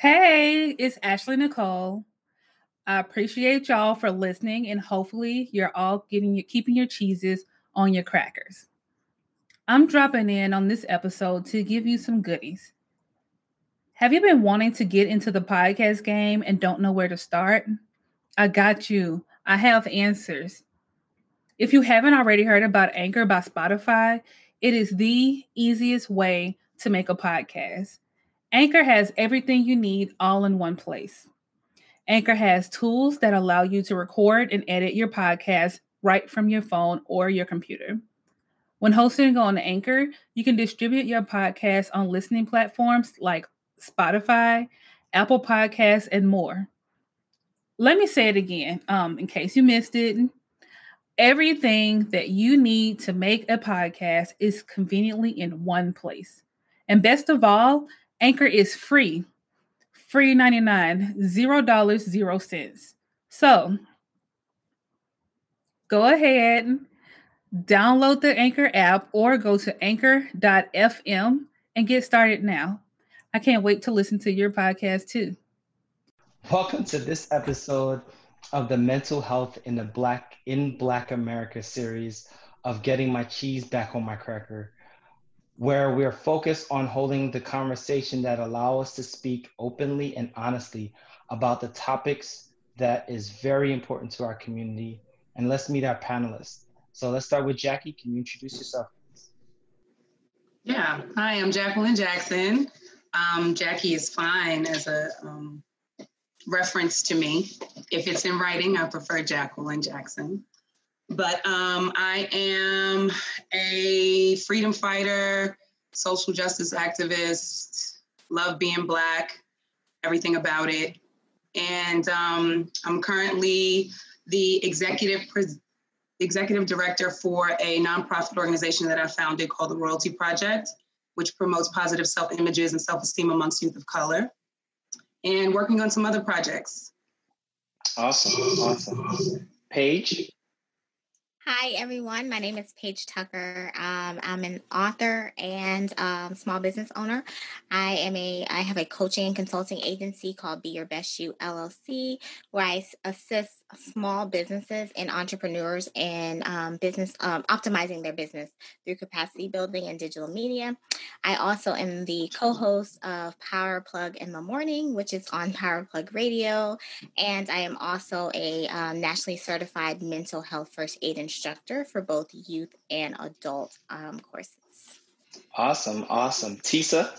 Hey, it's Ashley Nicole. I appreciate y'all for listening, and hopefully, you're all getting your keeping your cheeses on your crackers. I'm dropping in on this episode to give you some goodies. Have you been wanting to get into the podcast game and don't know where to start? I got you. I have answers. If you haven't already heard about Anchor by Spotify, it is the easiest way to make a podcast. Anchor has everything you need all in one place. Anchor has tools that allow you to record and edit your podcast right from your phone or your computer. When hosting on Anchor, you can distribute your podcast on listening platforms like Spotify, Apple Podcasts, and more. Let me say it again um, in case you missed it. Everything that you need to make a podcast is conveniently in one place. And best of all, Anchor is free free 99, zero dollars, zero cents. So go ahead, download the Anchor app or go to anchor.fm and get started now. I can't wait to listen to your podcast too. Welcome to this episode of the Mental Health in the Black in Black America series of Getting My Cheese Back on My Cracker where we're focused on holding the conversation that allow us to speak openly and honestly about the topics that is very important to our community. And let's meet our panelists. So let's start with Jackie. Can you introduce yourself? Yeah, hi, I'm Jacqueline Jackson. Um, Jackie is fine as a um, reference to me. If it's in writing, I prefer Jacqueline Jackson. But um, I am a freedom fighter, social justice activist, love being Black, everything about it. And um, I'm currently the executive executive director for a nonprofit organization that I founded called the Royalty Project, which promotes positive self images and self esteem amongst youth of color, and working on some other projects. Awesome, awesome. Paige. Hi, everyone. My name is Paige Tucker. Um, I'm an author and um, small business owner. I am a I have a coaching and consulting agency called Be Your Best You LLC, where I assist small businesses and entrepreneurs and um, business um, optimizing their business through capacity building and digital media. I also am the co-host of Power Plug in the Morning, which is on Power Plug Radio, and I am also a um, nationally certified mental health first aid instructor for both youth and adult um, courses. Awesome, awesome, Tisa.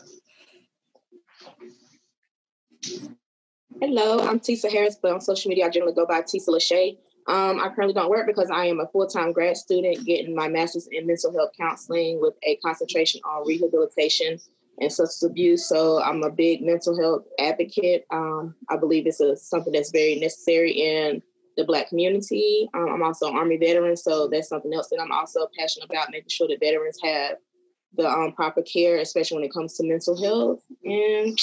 Hello, I'm Tisa Harris, but on social media I generally go by Tisa Lachey. Um, I currently don't work because I am a full-time grad student getting my master's in mental health counseling with a concentration on rehabilitation and substance abuse. So I'm a big mental health advocate. Um, I believe it's a, something that's very necessary in the Black community. Um, I'm also an Army veteran, so that's something else that I'm also passionate about, making sure that veterans have the um, proper care, especially when it comes to mental health. And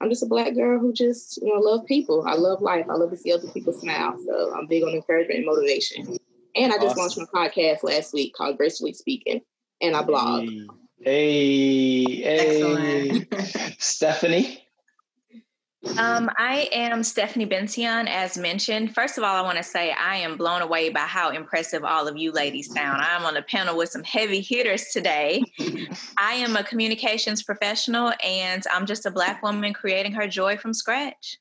I'm just a black girl who just, you know, love people. I love life. I love to see other people smile. So I'm big on encouragement and motivation. And I just awesome. launched my podcast last week called Gracefully Speaking, and I blog. Hey, hey, Stephanie. Um, I am Stephanie Bension, as mentioned. First of all, I want to say I am blown away by how impressive all of you ladies sound. I'm on a panel with some heavy hitters today. I am a communications professional, and I'm just a Black woman creating her joy from scratch.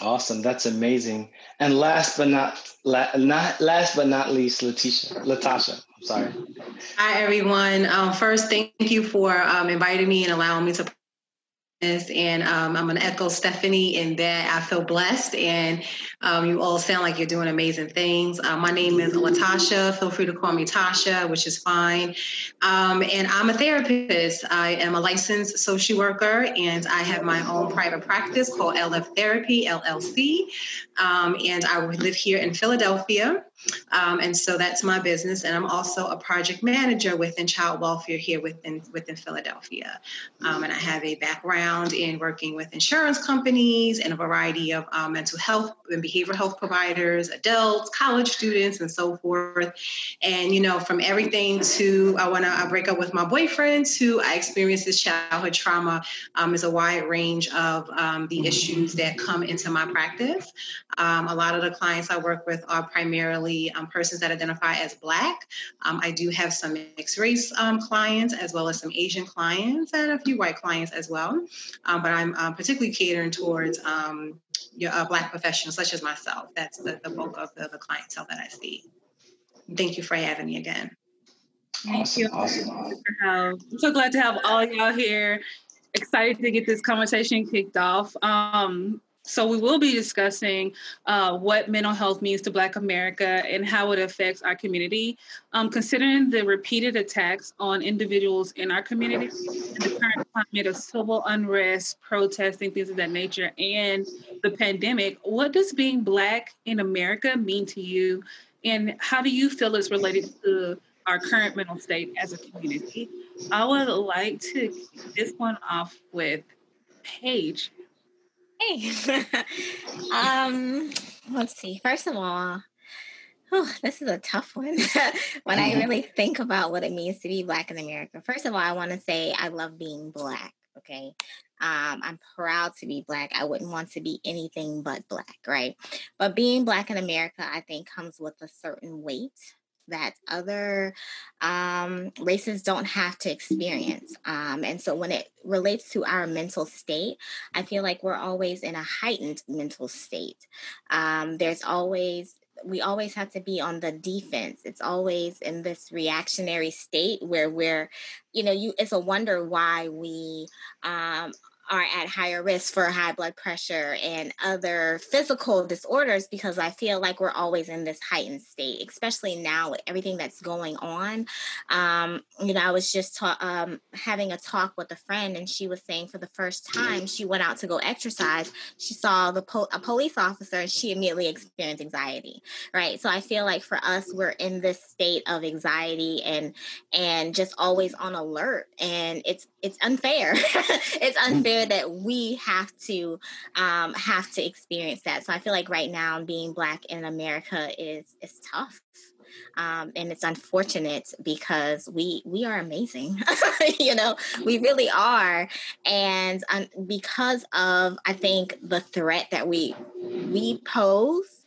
Awesome, that's amazing. And last but not, la- not last but not least, Letitia, Latasha. I'm sorry. Hi everyone. Um, first, thank you for um, inviting me and allowing me to and um, I'm going to echo Stephanie in that I feel blessed and um, you all sound like you're doing amazing things. Uh, my name is Latasha. Feel free to call me Tasha, which is fine. Um, and I'm a therapist. I am a licensed social worker and I have my own private practice called LF Therapy, LLC. Um, and I live here in Philadelphia. Um, and so that's my business. And I'm also a project manager within child welfare here within, within Philadelphia. Um, and I have a background in working with insurance companies and a variety of um, mental health and behavioral health providers, adults, college students, and so forth. And, you know, from everything to I want to I break up with my boyfriend to I experienced this childhood trauma um, is a wide range of um, the issues that come into my practice. Um, a lot of the clients I work with are primarily um, persons that identify as Black. Um, I do have some mixed race clients as well as some Asian clients and a few white clients as well. Um, but I'm um, particularly catering towards um, your, uh, Black professionals such as myself. That's the, the bulk of the, the clientele that I see. Thank you for having me again. Thank awesome, you. Awesome. I'm so glad to have all y'all here. Excited to get this conversation kicked off. Um, so we will be discussing uh, what mental health means to Black America and how it affects our community. Um, considering the repeated attacks on individuals in our community and the current climate of civil unrest, protesting, things of that nature, and the pandemic, what does being Black in America mean to you? And how do you feel it's related to our current mental state as a community? I would like to kick this one off with Paige. Hey. um, let's see. First of all, oh, this is a tough one. when I really think about what it means to be Black in America, first of all, I want to say I love being Black. Okay. Um, I'm proud to be Black. I wouldn't want to be anything but Black, right? But being Black in America, I think, comes with a certain weight that other um, races don't have to experience. Um, and so when it relates to our mental state, I feel like we're always in a heightened mental state. Um, there's always we always have to be on the defense. It's always in this reactionary state where we're, you know, you it's a wonder why we um are at higher risk for high blood pressure and other physical disorders because I feel like we're always in this heightened state, especially now with everything that's going on. Um, you know, I was just ta- um, having a talk with a friend, and she was saying for the first time she went out to go exercise, she saw the po- a police officer, and she immediately experienced anxiety. Right, so I feel like for us, we're in this state of anxiety and and just always on alert, and it's it's unfair. it's unfair that we have to um, have to experience that. So I feel like right now being black in America is is tough. Um, and it's unfortunate because we we are amazing you know we really are and um, because of i think the threat that we we pose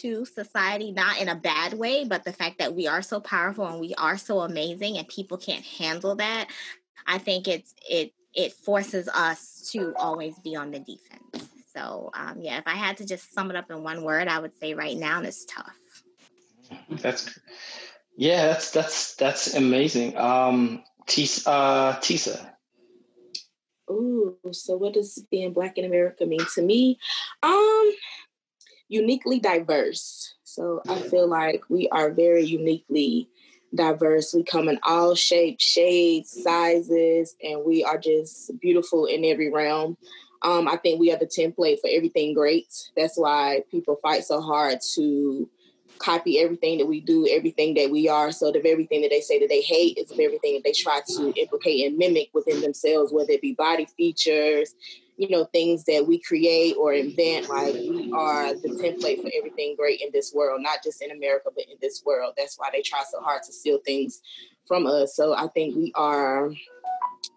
to society not in a bad way but the fact that we are so powerful and we are so amazing and people can't handle that I think it's it it forces us to always be on the defense. So um, yeah, if I had to just sum it up in one word, I would say right now it's tough. That's yeah, that's that's that's amazing. Um, Tisa, uh, Tisa. Ooh, so what does being Black in America mean to me? Um, uniquely diverse. So I feel like we are very uniquely diverse. We come in all shapes, shades, sizes, and we are just beautiful in every realm. Um, I think we are the template for everything great. That's why people fight so hard to copy everything that we do, everything that we are. So the very thing that they say that they hate is the very thing that they try to implicate and mimic within themselves, whether it be body features, you know, things that we create or invent. Like we are the template for everything great in this world, not just in America, but in this world. That's why they try so hard to steal things from us. So I think we are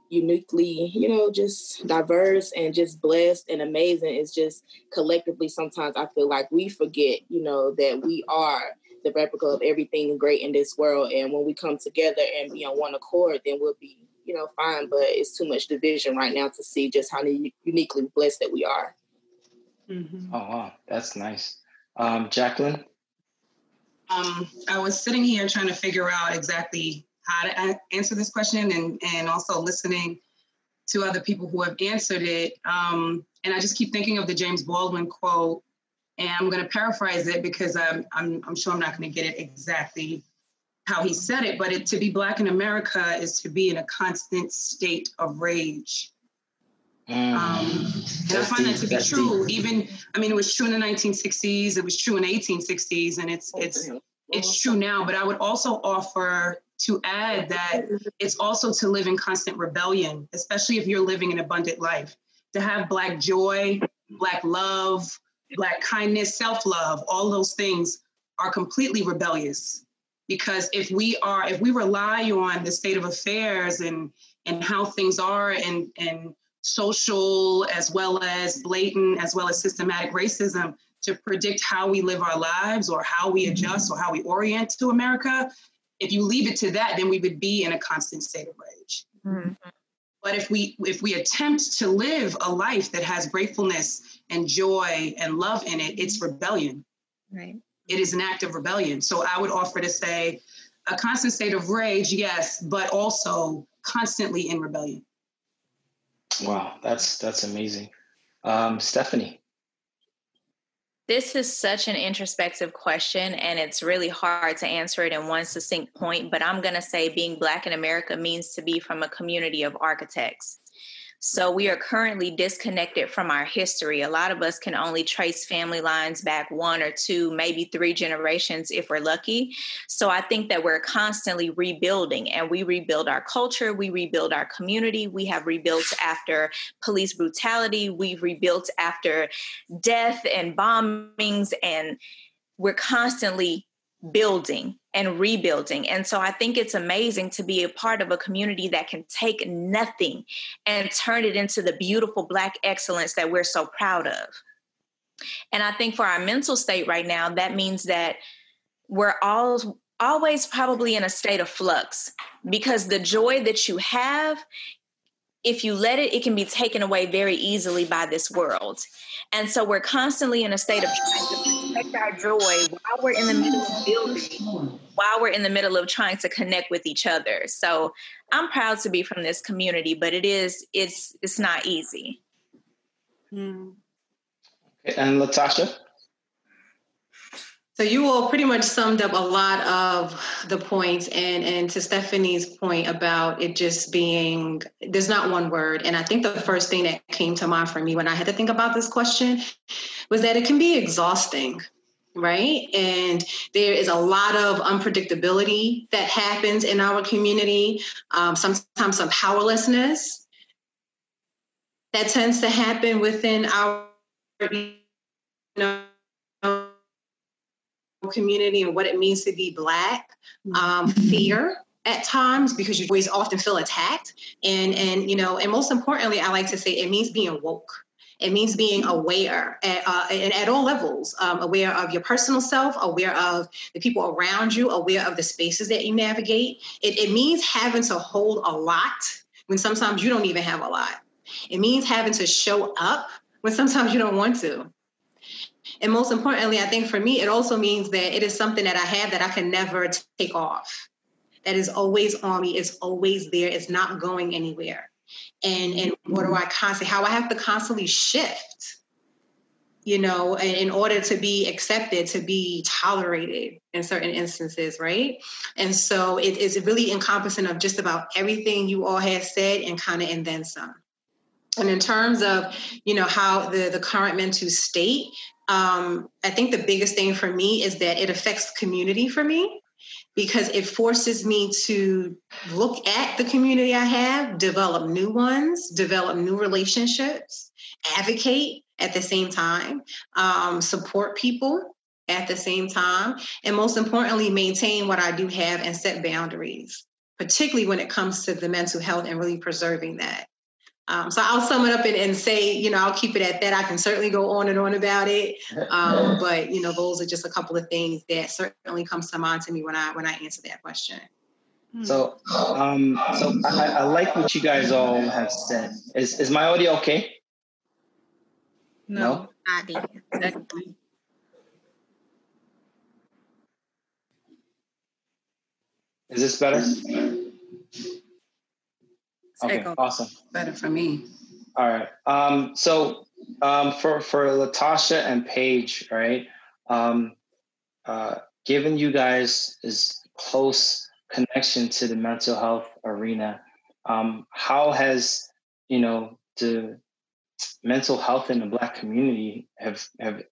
uniquely, you know, just diverse and just blessed and amazing. It's just collectively sometimes I feel like we forget, you know, that we are the replica of everything great in this world. And when we come together and be on one accord, then we'll be you know, fine, but it's too much division right now to see just how uniquely blessed that we are. Mm-hmm. Oh, wow. That's nice. Um, Jacqueline? Um, I was sitting here trying to figure out exactly how to answer this question and, and also listening to other people who have answered it. Um, and I just keep thinking of the James Baldwin quote, and I'm going to paraphrase it because I'm, I'm, I'm sure I'm not going to get it exactly how he said it, but it, to be Black in America is to be in a constant state of rage. Mm. Um, and I find that to be true. Deep. Even, I mean, it was true in the 1960s. It was true in the 1860s, and it's it's it's true now. But I would also offer to add that it's also to live in constant rebellion, especially if you're living an abundant life. to have Black joy, Black love, Black kindness, self love, all those things are completely rebellious. Because if we are, if we rely on the state of affairs and and how things are and and social as well as blatant as well as systematic racism to predict how we live our lives or how we adjust or how we orient to America, if you leave it to that, then we would be in a constant state of rage. Mm-hmm. But if we if we attempt to live a life that has gratefulness and joy and love in it, it's rebellion. Right. It is an act of rebellion. So I would offer to say a constant state of rage, yes, but also constantly in rebellion. Wow, that's that's amazing. Um, Stephanie. This is such an introspective question, and it's really hard to answer it in one succinct point. But I'm going to say being Black in America means to be from a community of architects. So we are currently disconnected from our history. A lot of us can only trace family lines back one or two, maybe three generations if we're lucky. So I think that we're constantly rebuilding and we rebuild our culture, we rebuild our community, we have rebuilt after police brutality, we've rebuilt after death and bombings, and we're constantly building and rebuilding. And so I think it's amazing to be a part of a community that can take nothing and turn it into the beautiful Black excellence that we're so proud of. And I think for our mental state right now, that means that we're all always probably in a state of flux because the joy that you have if you let it, it can be taken away very easily by this world. And so we're constantly in a state of trying to protect our joy while we're in the middle of building, while we're in the middle of trying to connect with each other. So I'm proud to be from this community, but it is it's it's not easy. Mm. And Latasha? So you all pretty much summed up a lot of the points and and to Stephanie's point about it just being there's not one word. And I think the first thing that came to mind for me when I had to think about this question was that it can be exhausting. Right. And there is a lot of unpredictability that happens in our community, um, sometimes some powerlessness that tends to happen within our you know, community and what it means to be Black, um, mm-hmm. fear at times because you always often feel attacked. And, and, you know, and most importantly, I like to say it means being woke. It means being aware at, uh, at all levels, um, aware of your personal self, aware of the people around you, aware of the spaces that you navigate. It, it means having to hold a lot when sometimes you don't even have a lot. It means having to show up when sometimes you don't want to. And most importantly, I think for me, it also means that it is something that I have that I can never take off. That is always on me, it's always there, it's not going anywhere. And and what do I constantly, how I have to constantly shift, you know, in, in order to be accepted, to be tolerated in certain instances, right? And so it is really encompassing of just about everything you all have said and kind of and then some. And in terms of, you know, how the, the current mental state, um, I think the biggest thing for me is that it affects community for me because it forces me to look at the community I have, develop new ones, develop new relationships, advocate at the same time, um, support people at the same time, and most importantly, maintain what I do have and set boundaries, particularly when it comes to the mental health and really preserving that. Um, so I'll sum it up and, and, say, you know, I'll keep it at that. I can certainly go on and on about it, um, but you know, those are just a couple of things that certainly comes to mind to me when I when I answer that question. Hmm. So, um, so I, I like what you guys all have said. Is is my audio okay? No, no? exactly. Is this better? Okay, awesome. Better for me. All right. Um, so um, for for Latasha and Paige, right? Um, uh, given you guys is close connection to the mental health arena, um, how has you know the mental health in the Black community have have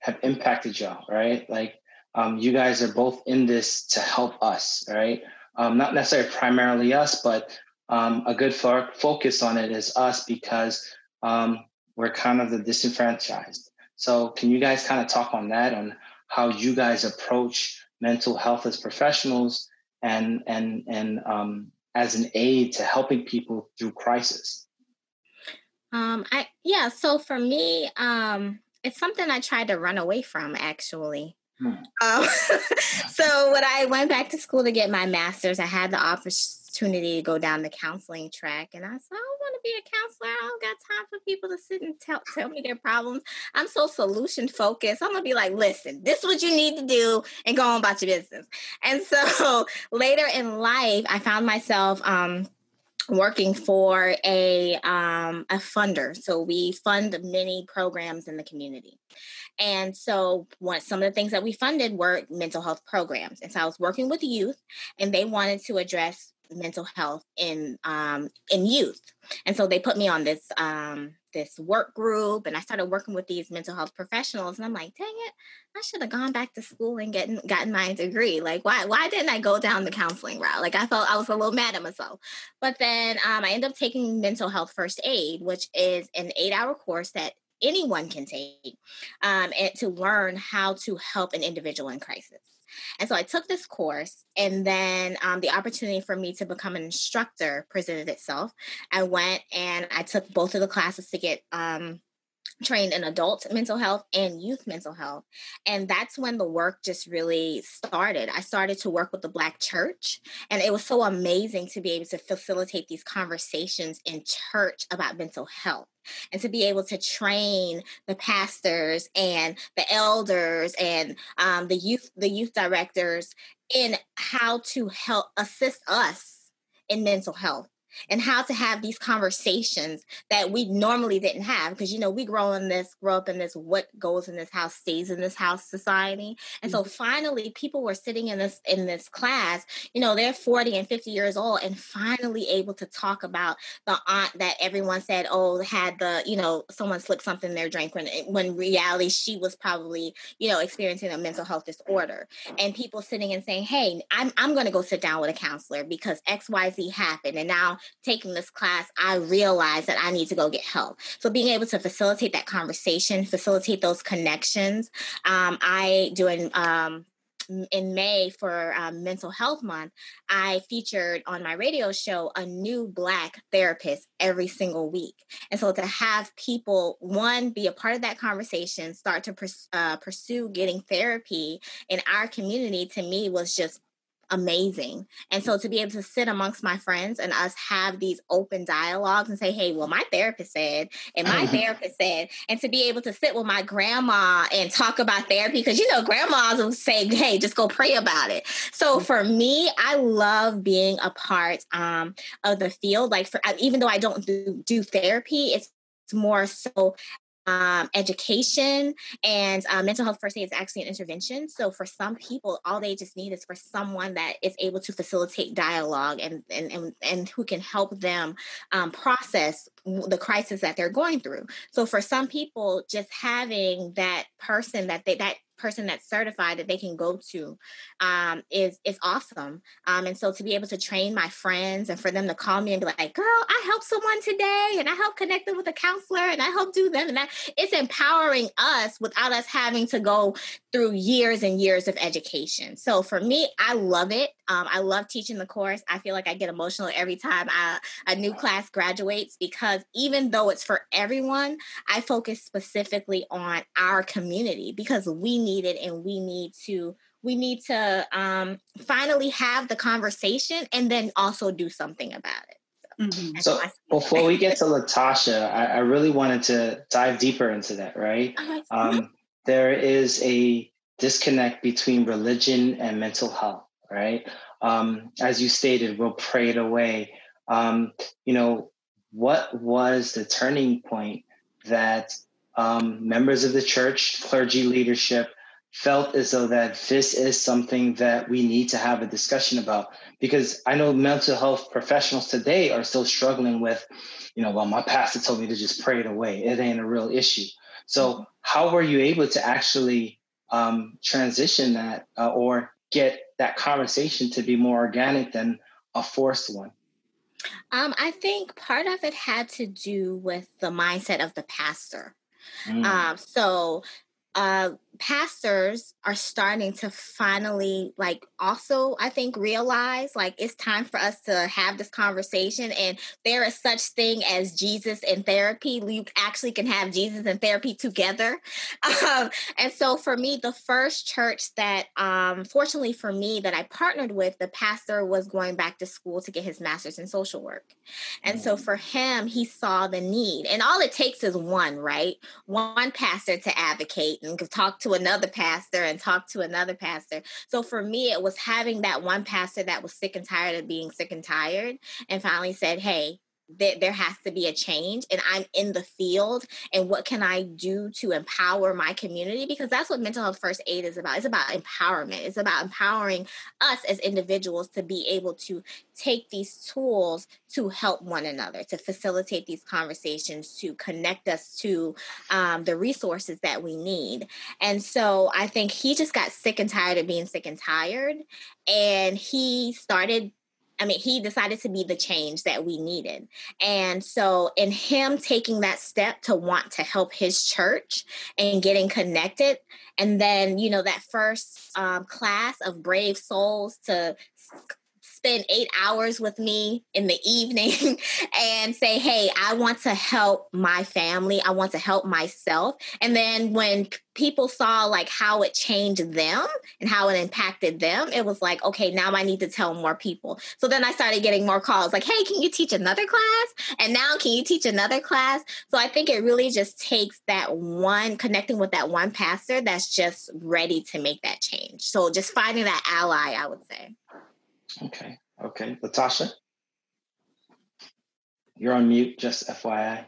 have impacted y'all, right? Like um, you guys are both in this to help us, right? Um, not necessarily primarily us, but um, a good fo- focus on it is us because um, we're kind of the disenfranchised. So, can you guys kind of talk on that, on how you guys approach mental health as professionals and and and um, as an aid to helping people through crisis? Um, I yeah. So for me, um, it's something I tried to run away from actually. Hmm. Um, so when I went back to school to get my master's, I had the opportunity to go down the counseling track, and I said, I don't want to be a counselor. I don't got time for people to sit and tell tell me their problems. I'm so solution focused. I'm gonna be like, listen, this is what you need to do, and go on about your business. And so later in life, I found myself. Um, working for a um, a funder. So we fund many programs in the community. And so one some of the things that we funded were mental health programs. And so I was working with youth and they wanted to address mental health in um, in youth. And so they put me on this um, this work group and I started working with these mental health professionals and I'm like, dang it, I should have gone back to school and getting gotten my degree. Like why why didn't I go down the counseling route? Like I felt I was a little mad at myself. But then um, I ended up taking mental health first aid, which is an eight hour course that anyone can take um, and to learn how to help an individual in crisis. And so I took this course, and then um, the opportunity for me to become an instructor presented itself. I went and I took both of the classes to get um, trained in adult mental health and youth mental health. And that's when the work just really started. I started to work with the Black church, and it was so amazing to be able to facilitate these conversations in church about mental health and to be able to train the pastors and the elders and um, the youth the youth directors in how to help assist us in mental health and how to have these conversations that we normally didn't have because you know we grow in this grow up in this what goes in this house stays in this house society and mm-hmm. so finally people were sitting in this in this class you know they're 40 and 50 years old and finally able to talk about the aunt that everyone said oh had the you know someone slipped something in their drink when when reality she was probably you know experiencing a mental health disorder and people sitting and saying hey i'm, I'm going to go sit down with a counselor because xyz happened and now taking this class, I realized that I need to go get help. So being able to facilitate that conversation, facilitate those connections. Um, I doing um, in May for um, Mental Health Month, I featured on my radio show a new Black therapist every single week. And so to have people, one, be a part of that conversation, start to pers- uh, pursue getting therapy in our community, to me was just amazing. And so to be able to sit amongst my friends and us have these open dialogues and say, hey, well, my therapist said, and my therapist said, and to be able to sit with my grandma and talk about therapy, because you know, grandmas will say, hey, just go pray about it. So mm. for me, I love being a part um, of the field. Like for even though I don't do, do therapy, it's more so um, education and uh, mental health first aid is actually an intervention. So for some people, all they just need is for someone that is able to facilitate dialogue and and and, and who can help them um, process the crisis that they're going through. So for some people, just having that person that they that person that's certified that they can go to um, is is awesome. Um, and so to be able to train my friends and for them to call me and be like, "Girl, I helped someone today, and I helped connect them with a counselor, and I helped do them," and that it's empowering us without us having to go through years and years of education. So for me, I love it. Um, I love teaching the course. I feel like I get emotional every time I, a new class graduates because even though it's for everyone, I focus specifically on our community because we need it and we need to we need to um, finally have the conversation and then also do something about it. Mm-hmm. So before we get to Latasha, I, I, really wanted to dive deeper into that, right? Um, there is a disconnect between religion and mental health, right? Um, as you stated, we'll pray it away. Um, you know, what was the turning point that um, members of the church, clergy leadership, felt as though that this is something that we need to have a discussion about because i know mental health professionals today are still struggling with you know well my pastor told me to just pray it away it ain't a real issue so how were you able to actually um, transition that uh, or get that conversation to be more organic than a forced one Um, I think part of it had to do with the mindset of the pastor. Mm. Um, so uh, pastors are starting to finally like also i think realize like it's time for us to have this conversation and there is such thing as jesus and therapy. You actually can have jesus and therapy together. Um, and so for me the first church that um, fortunately for me that i partnered with the pastor was going back to school to get his master's in social work. And so mm. for him he saw the need and all it takes is one right? One pastor to advocate and talk to to another pastor and talk to another pastor. So for me, it was having that one pastor that was sick and tired of being sick and tired and finally said, Hey, that there has to be a change and i'm in the field and what can i do to empower my community? Because that's what mental health first aid is about. It's about empowerment. It's about empowering us as individuals to be able to take these tools to help one another to facilitate these conversations to connect us to um, the resources that we need. And so i think he just got sick and tired of being sick and tired and he started I mean, he decided to be the change that we needed. And so, in him taking that step to want to help his church and getting connected, and then, you know, that first um, class of brave souls to spend eight hours with me in the evening and say, Hey, I want to help my family. I want to help myself. And then when people saw like how it changed them and how it impacted them, it was like, okay, now I need to tell more people. So then I started getting more calls like, Hey, can you teach another class? And now can you teach another class? So I think it really just takes that one connecting with that one pastor that's just ready to make that change. So just finding that ally, I would say. Okay. Okay. Latasha? You're on mute, just FYI.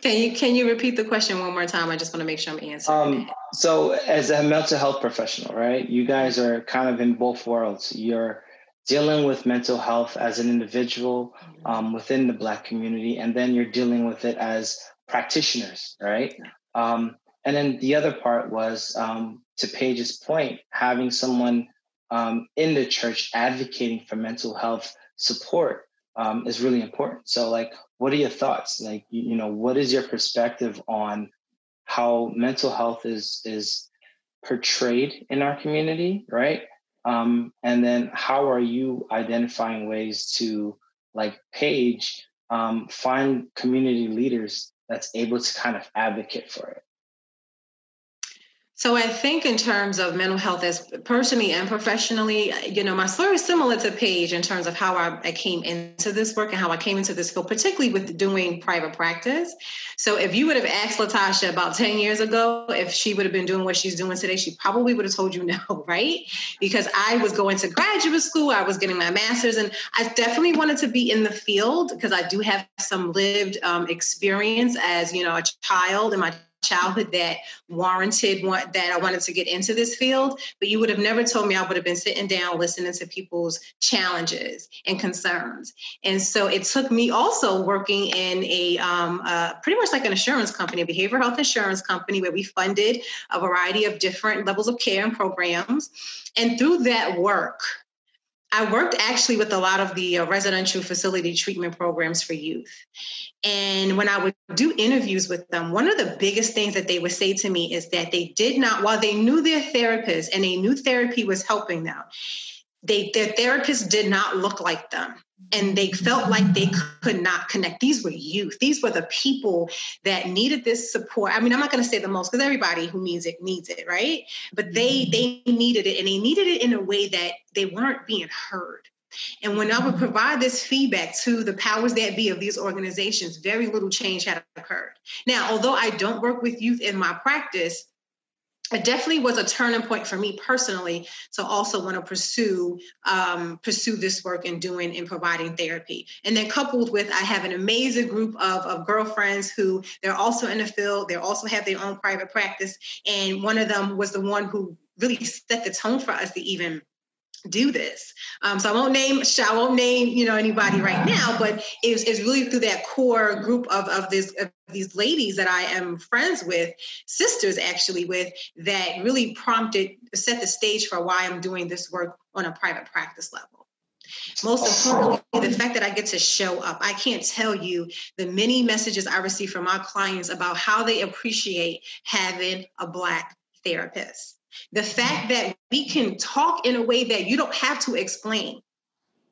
Can you can you repeat the question one more time? I just want to make sure I'm answering. Um, so as a mental health professional, right? You guys are kind of in both worlds. You're dealing with mental health as an individual mm-hmm. um, within the Black community, and then you're dealing with it as practitioners, right? Um, and then the other part was, um, to Paige's point, having someone um, in the church advocating for mental health support um, is really important. So, like, what are your thoughts? Like, you, you know, what is your perspective on how mental health is is portrayed in our community, right? Um, and then how are you identifying ways to, like Paige um, find community leaders that's able to kind of advocate for it? So I think in terms of mental health as personally and professionally, you know, my story is similar to Paige in terms of how I, I, came into this work and how I came into this field, particularly with doing private practice. So if you would have asked Latasha about 10 years ago if she would have been doing what she's doing today, she probably would have told you no, right? Because I was going to graduate school, I was getting my master's, and I definitely wanted to be in the field because I do have some lived um, experience as, you know, a child in my childhood that warranted that I wanted to get into this field, but you would have never told me I would have been sitting down listening to people's challenges and concerns. And so it took me also working in a um, uh, pretty much like an insurance company, a behavioral health insurance company, where we funded a variety of different levels of care and programs. And through that work, I worked actually with a lot of the uh, residential facility treatment programs for youth. And when I would do interviews with them, one of the biggest things that they would say to me is that they did not, while they knew their therapist and they knew therapy was helping them, they their therapists did not look like them and they felt like they could not connect. These were youth. These were the people that needed this support. I mean i'm not going to say the most because everybody who needs it needs it right? But they mm-hmm. they needed it and they needed it in a way that they weren't being heard. And when I would provide this feedback to the powers that be of these organizations, very little change had occurred. Now, although I don't work with youth in my practice, it definitely was a turning point for me personally to also want to pursue um, pursue this work and doing and providing therapy. And then coupled with i have an amazing group of, of girlfriends who they're also in the field they also have their own private practice and one of them was the one who really set the tone for us to even do this. Um, so I won't name I won't name you know anybody right now, but it's, it's really through that core group of of this of these ladies that I am friends with, sisters actually with, that really prompted set the stage for why I'm doing this work on a private practice level. Most importantly, the fact that I get to show up. I can't tell you the many messages I receive from my clients about how they appreciate having a Black therapist. The fact that we can talk in a way that you don't have to explain.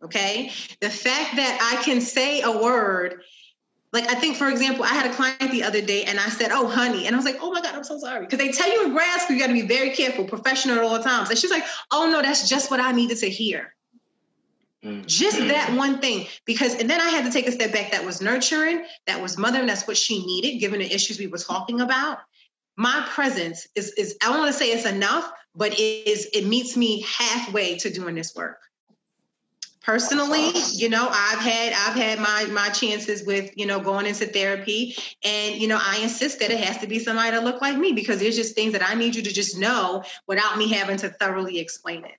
Okay. The fact that I can say a word like I think, for example, I had a client the other day and I said, "Oh, honey," and I was like, "Oh my God, I'm so sorry," because they tell you in grad school you got to be very careful, professional at all times. And she's like, "Oh no, that's just what I needed to hear." Mm. Just that one thing, because and then I had to take a step back. That was nurturing, that was mothering. That's what she needed, given the issues we were talking about. My presence is is I want to say it's enough, but it is it meets me halfway to doing this work. Personally you know i've had i've had my my chances with you know going into therapy and you know i insist that it has to be somebody that look like me because there's just things that i need you to just know without me having to thoroughly explain it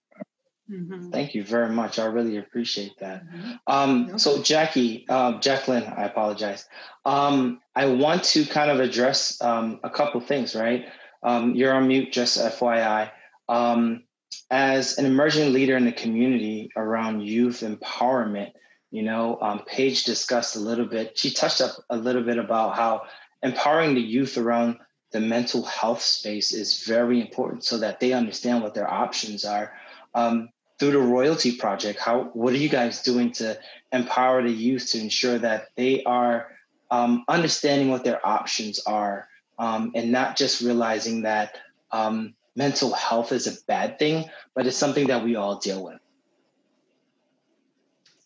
mm-hmm. thank you very much i really appreciate that mm-hmm. um, so jackie um, jacqueline i apologize um, i want to kind of address um, a couple things right um, you're on mute just fyi um, as an emerging leader in the community around youth empowerment, you know, um, Paige discussed a little bit, she touched up a little bit about how empowering the youth around the mental health space is very important so that they understand what their options are. Um, through the Royalty Project, how what are you guys doing to empower the youth to ensure that they are um, understanding what their options are um, and not just realizing that um, mental health is a bad thing, but it's something that we all deal with?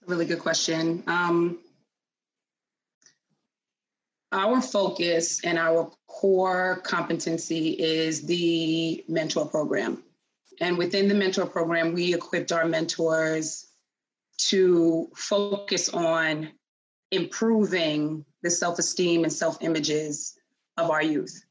Really good question. Um, our focus and our core competency is the mentor program. And within the mentor program, we equipped our mentors to focus on improving the self esteem and self images of our youth.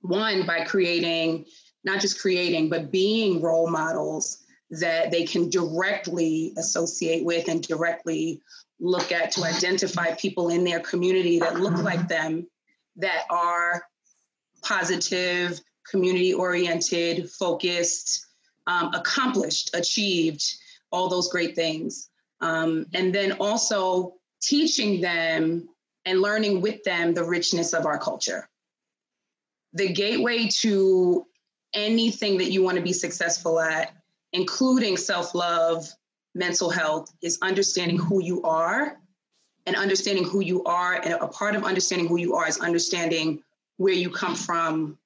One, by creating not just creating, but being role models that they can directly associate with and directly look at to identify people in their community that look like them, that are positive, community oriented, focused, um, accomplished, achieved, all those great things. Um, and then also teaching them and learning with them the richness of our culture. The gateway to anything that you want to be successful at, including self love, mental health, is understanding who you are. And understanding who you are, and a part of understanding who you are is understanding where you come from,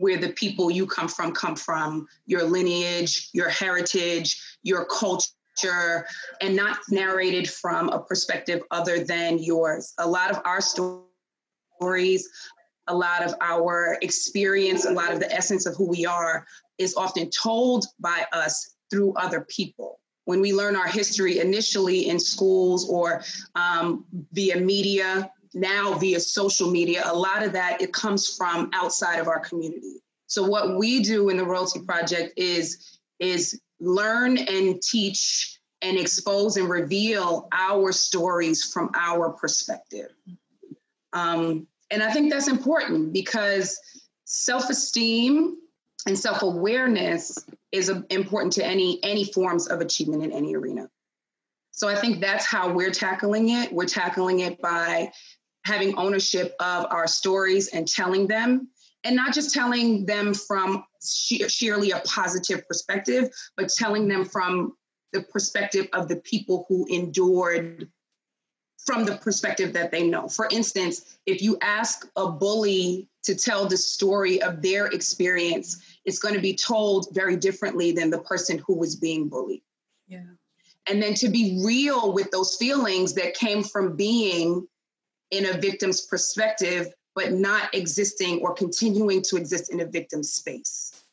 where the people you come from come from, your lineage, your heritage, your culture, and not narrated from a perspective other than yours. A lot of our stories a lot of our experience, a lot of the essence of who we are is often told by us through other people. When we learn our history initially in schools or um, via media, now via social media, a lot of that it comes from outside of our community. So what we do in the Royalty Project is is learn and teach and expose and reveal our stories from our perspective. Um, and I think that's important because self esteem and self awareness is important to any any forms of achievement in any arena. So I think that's how we're tackling it. We're tackling it by having ownership of our stories and telling them, and not just telling them from sheer, sheerly a positive perspective, but telling them from the perspective of the people who endured from the perspective that they know. For instance, if you ask a bully to tell the story of their experience, it's going to be told very differently than the person who was being bullied. Yeah. And then to be real with those feelings that came from being in a victim's perspective, but not existing or continuing to exist in a victim's space.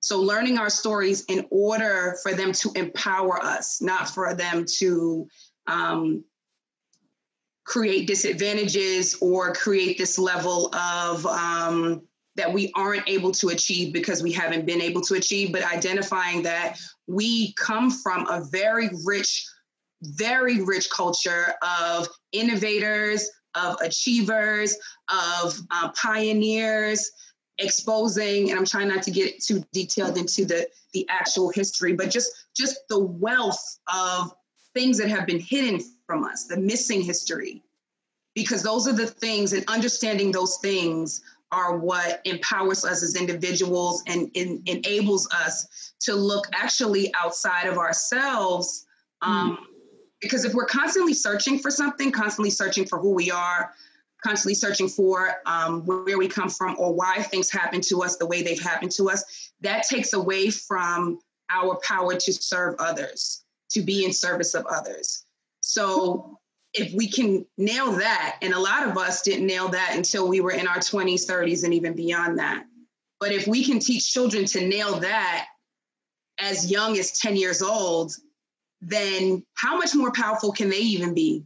So, learning our stories in order for them to empower us, not for them to um, create disadvantages or create this level of um, that we aren't able to achieve because we haven't been able to achieve, but identifying that we come from a very rich, very rich culture of innovators, of achievers, of uh, pioneers, exposing, and I'm trying not to get too detailed into the, the actual history, but just, just the wealth of things that have been hidden from us, the missing history, because those are the things and understanding those things are what empowers us as individuals and, enables us to look actually outside of ourselves. Um, mm. Because if we're constantly searching for something, constantly searching for who we are, constantly searching for um, where we come from or why things happen to us the way they've happened to us, that takes away from our power to serve others, to be in service of others. So if we can nail that, and a lot of us didn't nail that until we were in our 20s, 30s, and even beyond that. But if we can teach children to nail that as young as 10 years old, then how much more powerful can they even be?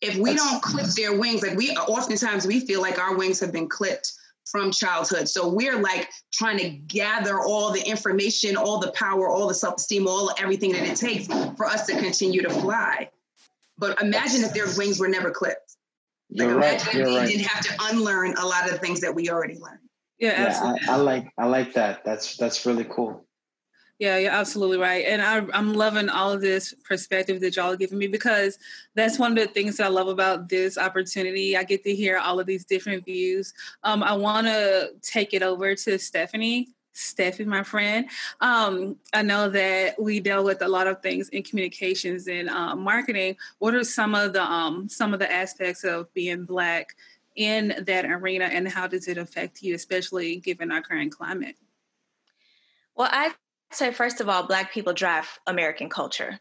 If we That's, don't clip their wings, like we oftentimes we feel like our wings have been clipped from childhood. So we're like trying to gather all the information, all the power, all the self-esteem, all everything that it takes for us to continue to fly. But imagine if their wings were never clipped. Like You're imagine right. if we right. didn't have to unlearn a lot of the things that we already learned. Yeah, absolutely. Yeah, I, I like I like that. That's that's really cool. Yeah, you're absolutely right. And I, am loving all of this perspective that y'all are giving me because that's one of the things that I love about this opportunity. I get to hear all of these different views. Um, I want to take it over to Stephanie. Steffi, my friend. Um, I know that we deal with a lot of things in communications and uh, marketing. What are some of the um, some of the aspects of being black in that arena, and how does it affect you, especially given our current climate? Well, I say first of all, black people drive American culture.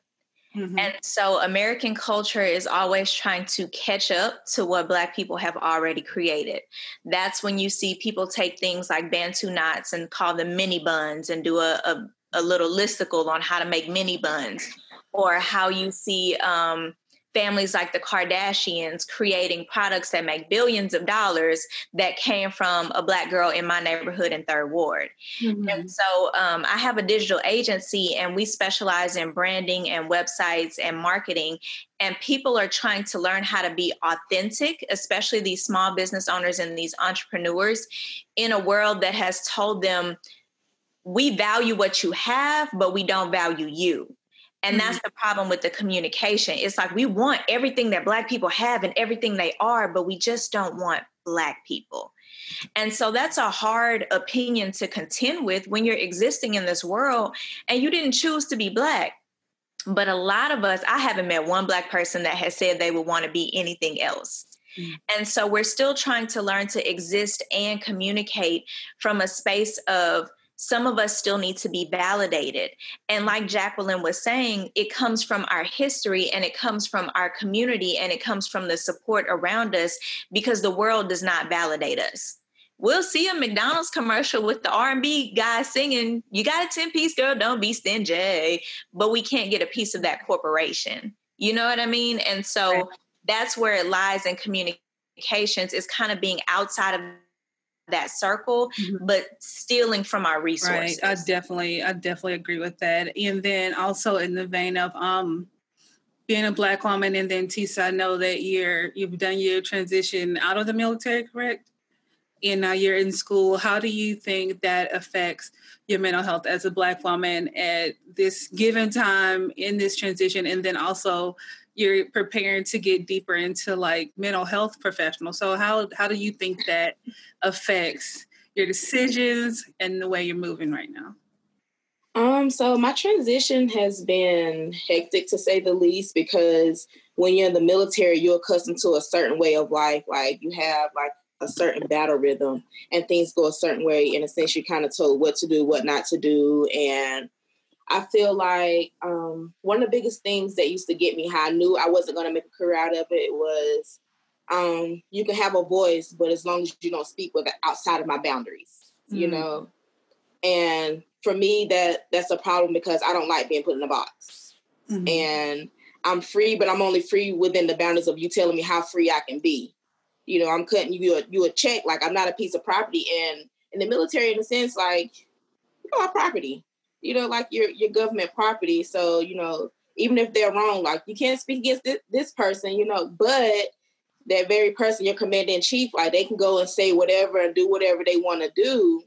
Mm-hmm. And so American culture is always trying to catch up to what Black people have already created. That's when you see people take things like Bantu knots and call them mini buns and do a, a, a little listicle on how to make mini buns, or how you see um, families like the Kardashians creating products that make billions of dollars that came from a black girl in my neighborhood in Third Ward. Mm-hmm. And so um, I have a digital agency and we specialize in branding and websites and marketing. And people are trying to learn how to be authentic, especially these small business owners and these entrepreneurs in a world that has told them, we value what you have, but we don't value you. And mm-hmm. that's the problem with the communication. It's like we want everything that Black people have and everything they are, but we just don't want Black people. And so that's a hard opinion to contend with when you're existing in this world and you didn't choose to be Black. But a lot of us, I haven't met one Black person that has said they would want to be anything else. Mm. And so we're still trying to learn to exist and communicate from a space of some of us still need to be validated. And like Jacqueline was saying, it comes from our history and it comes from our community and it comes from the support around us because the world does not validate us. We'll see a McDonald's commercial with the R&B guy singing, "You got a 10-piece girl, don't be stingy," but we can't get a piece of that corporation. You know what I mean? And so right. that's where it lies in communications is kind of being outside of that circle, mm-hmm. but stealing from our resources. Right. I definitely, I definitely agree with that. And then also in the vein of um being a black woman and then Tisa, I know that you're you've done your transition out of the military, correct? And now you're in school. How do you think that affects your mental health as a black woman at this given time in this transition? And then also you're preparing to get deeper into like mental health professionals. So how how do you think that affects your decisions and the way you're moving right now? Um, so my transition has been hectic to say the least because when you're in the military, you're accustomed to a certain way of life. Like you have like a certain battle rhythm and things go a certain way. In a sense, you're kind of told what to do, what not to do. And I feel like um, one of the biggest things that used to get me how I knew I wasn't going to make a career out of it was um, you can have a voice, but as long as you don't speak with outside of my boundaries, mm-hmm. you know. And for me, that that's a problem because I don't like being put in a box. Mm-hmm. And I'm free, but I'm only free within the boundaries of you telling me how free I can be. You know, I'm cutting you a, you a check like I'm not a piece of property. And in the military, in a sense, like you are property you know, like your your government property. So, you know, even if they're wrong, like you can't speak against this, this person, you know, but that very person, your commander in chief, like they can go and say whatever and do whatever they want to do.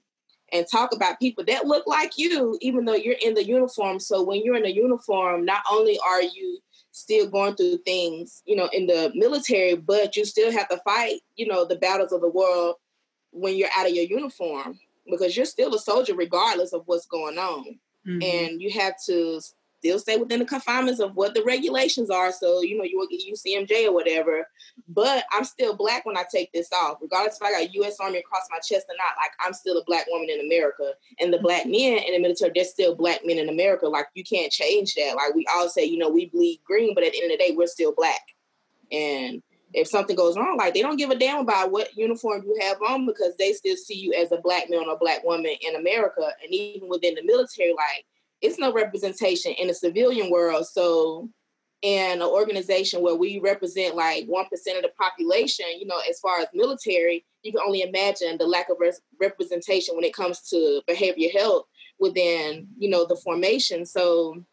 and talk about people that look like you, even though you're in the uniform. So when you're in the uniform, not only are you still going through things, you know, in the military, but you still have to fight, you know, the battles of the world when you're out of your uniform because you're still a soldier regardless of what's going on. Mm-hmm. And you have to still stay within the confinements of what the regulations are. So, you know, you will get UCMJ or whatever. But I'm still black when I take this off, regardless if I got US Army across my chest or not. Like, I'm still a black woman in America. And the black men in the military, they're still black men in America. Like, you can't change that. Like, we all say, you know, we bleed green, but at the end of the day, we're still black. And if something goes wrong, like they don't give a damn about what uniform you have on because they still see you as a black man or a black woman in America. And even within the military, like it's no representation in the civilian world. So in an organization where we represent like 1% of the population, you know, as far as military, you can only imagine the lack of res- representation when it comes to behavioral health within, you know, the formation. So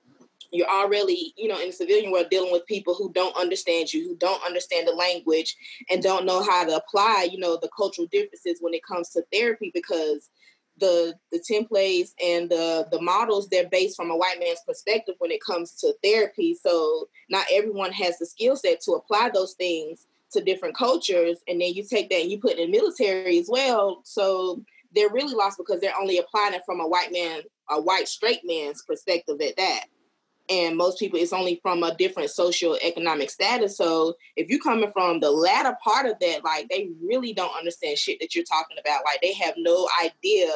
you're already, you know, in the civilian world dealing with people who don't understand you, who don't understand the language and don't know how to apply, you know, the cultural differences when it comes to therapy because the the templates and the the models they're based from a white man's perspective when it comes to therapy. So not everyone has the skill set to apply those things to different cultures and then you take that and you put it in military as well. So they're really lost because they're only applying it from a white man a white straight man's perspective at that and most people it's only from a different social economic status. So if you're coming from the latter part of that like they really don't understand shit that you're talking about. Like they have no idea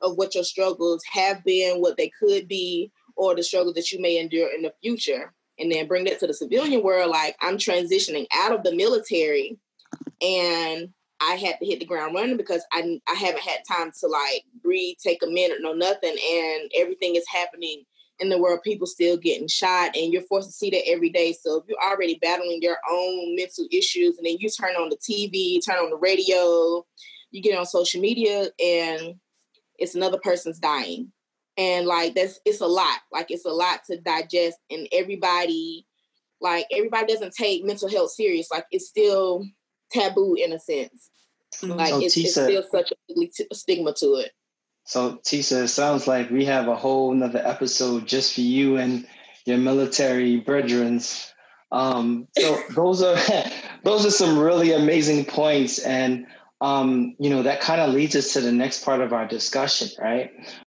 of what your struggles have been what they could be or the struggles that you may endure in the future. And then bring that to the civilian world like i'm transitioning out of the military and I had to hit the ground running because I I haven't had time to like breathe, take a minute, no nothing, and everything is happening in the world, people still getting shot, and you're forced to see that every day. So if you're already battling your own mental issues, and then you turn on the TV, turn on the radio, you get on social media, and it's another person's dying, and like that's it's a lot. Like it's a lot to digest, and everybody, like everybody doesn't take mental health serious. Like it's still taboo in a sense. Mm-hmm. Like so it's, it's, still such a stigma to it. So Tisa, it sounds like we have a whole another episode just for you and your military brethren. Um, so those are those are some really amazing points, and um, you know that kind of leads us to the next part of our discussion, right?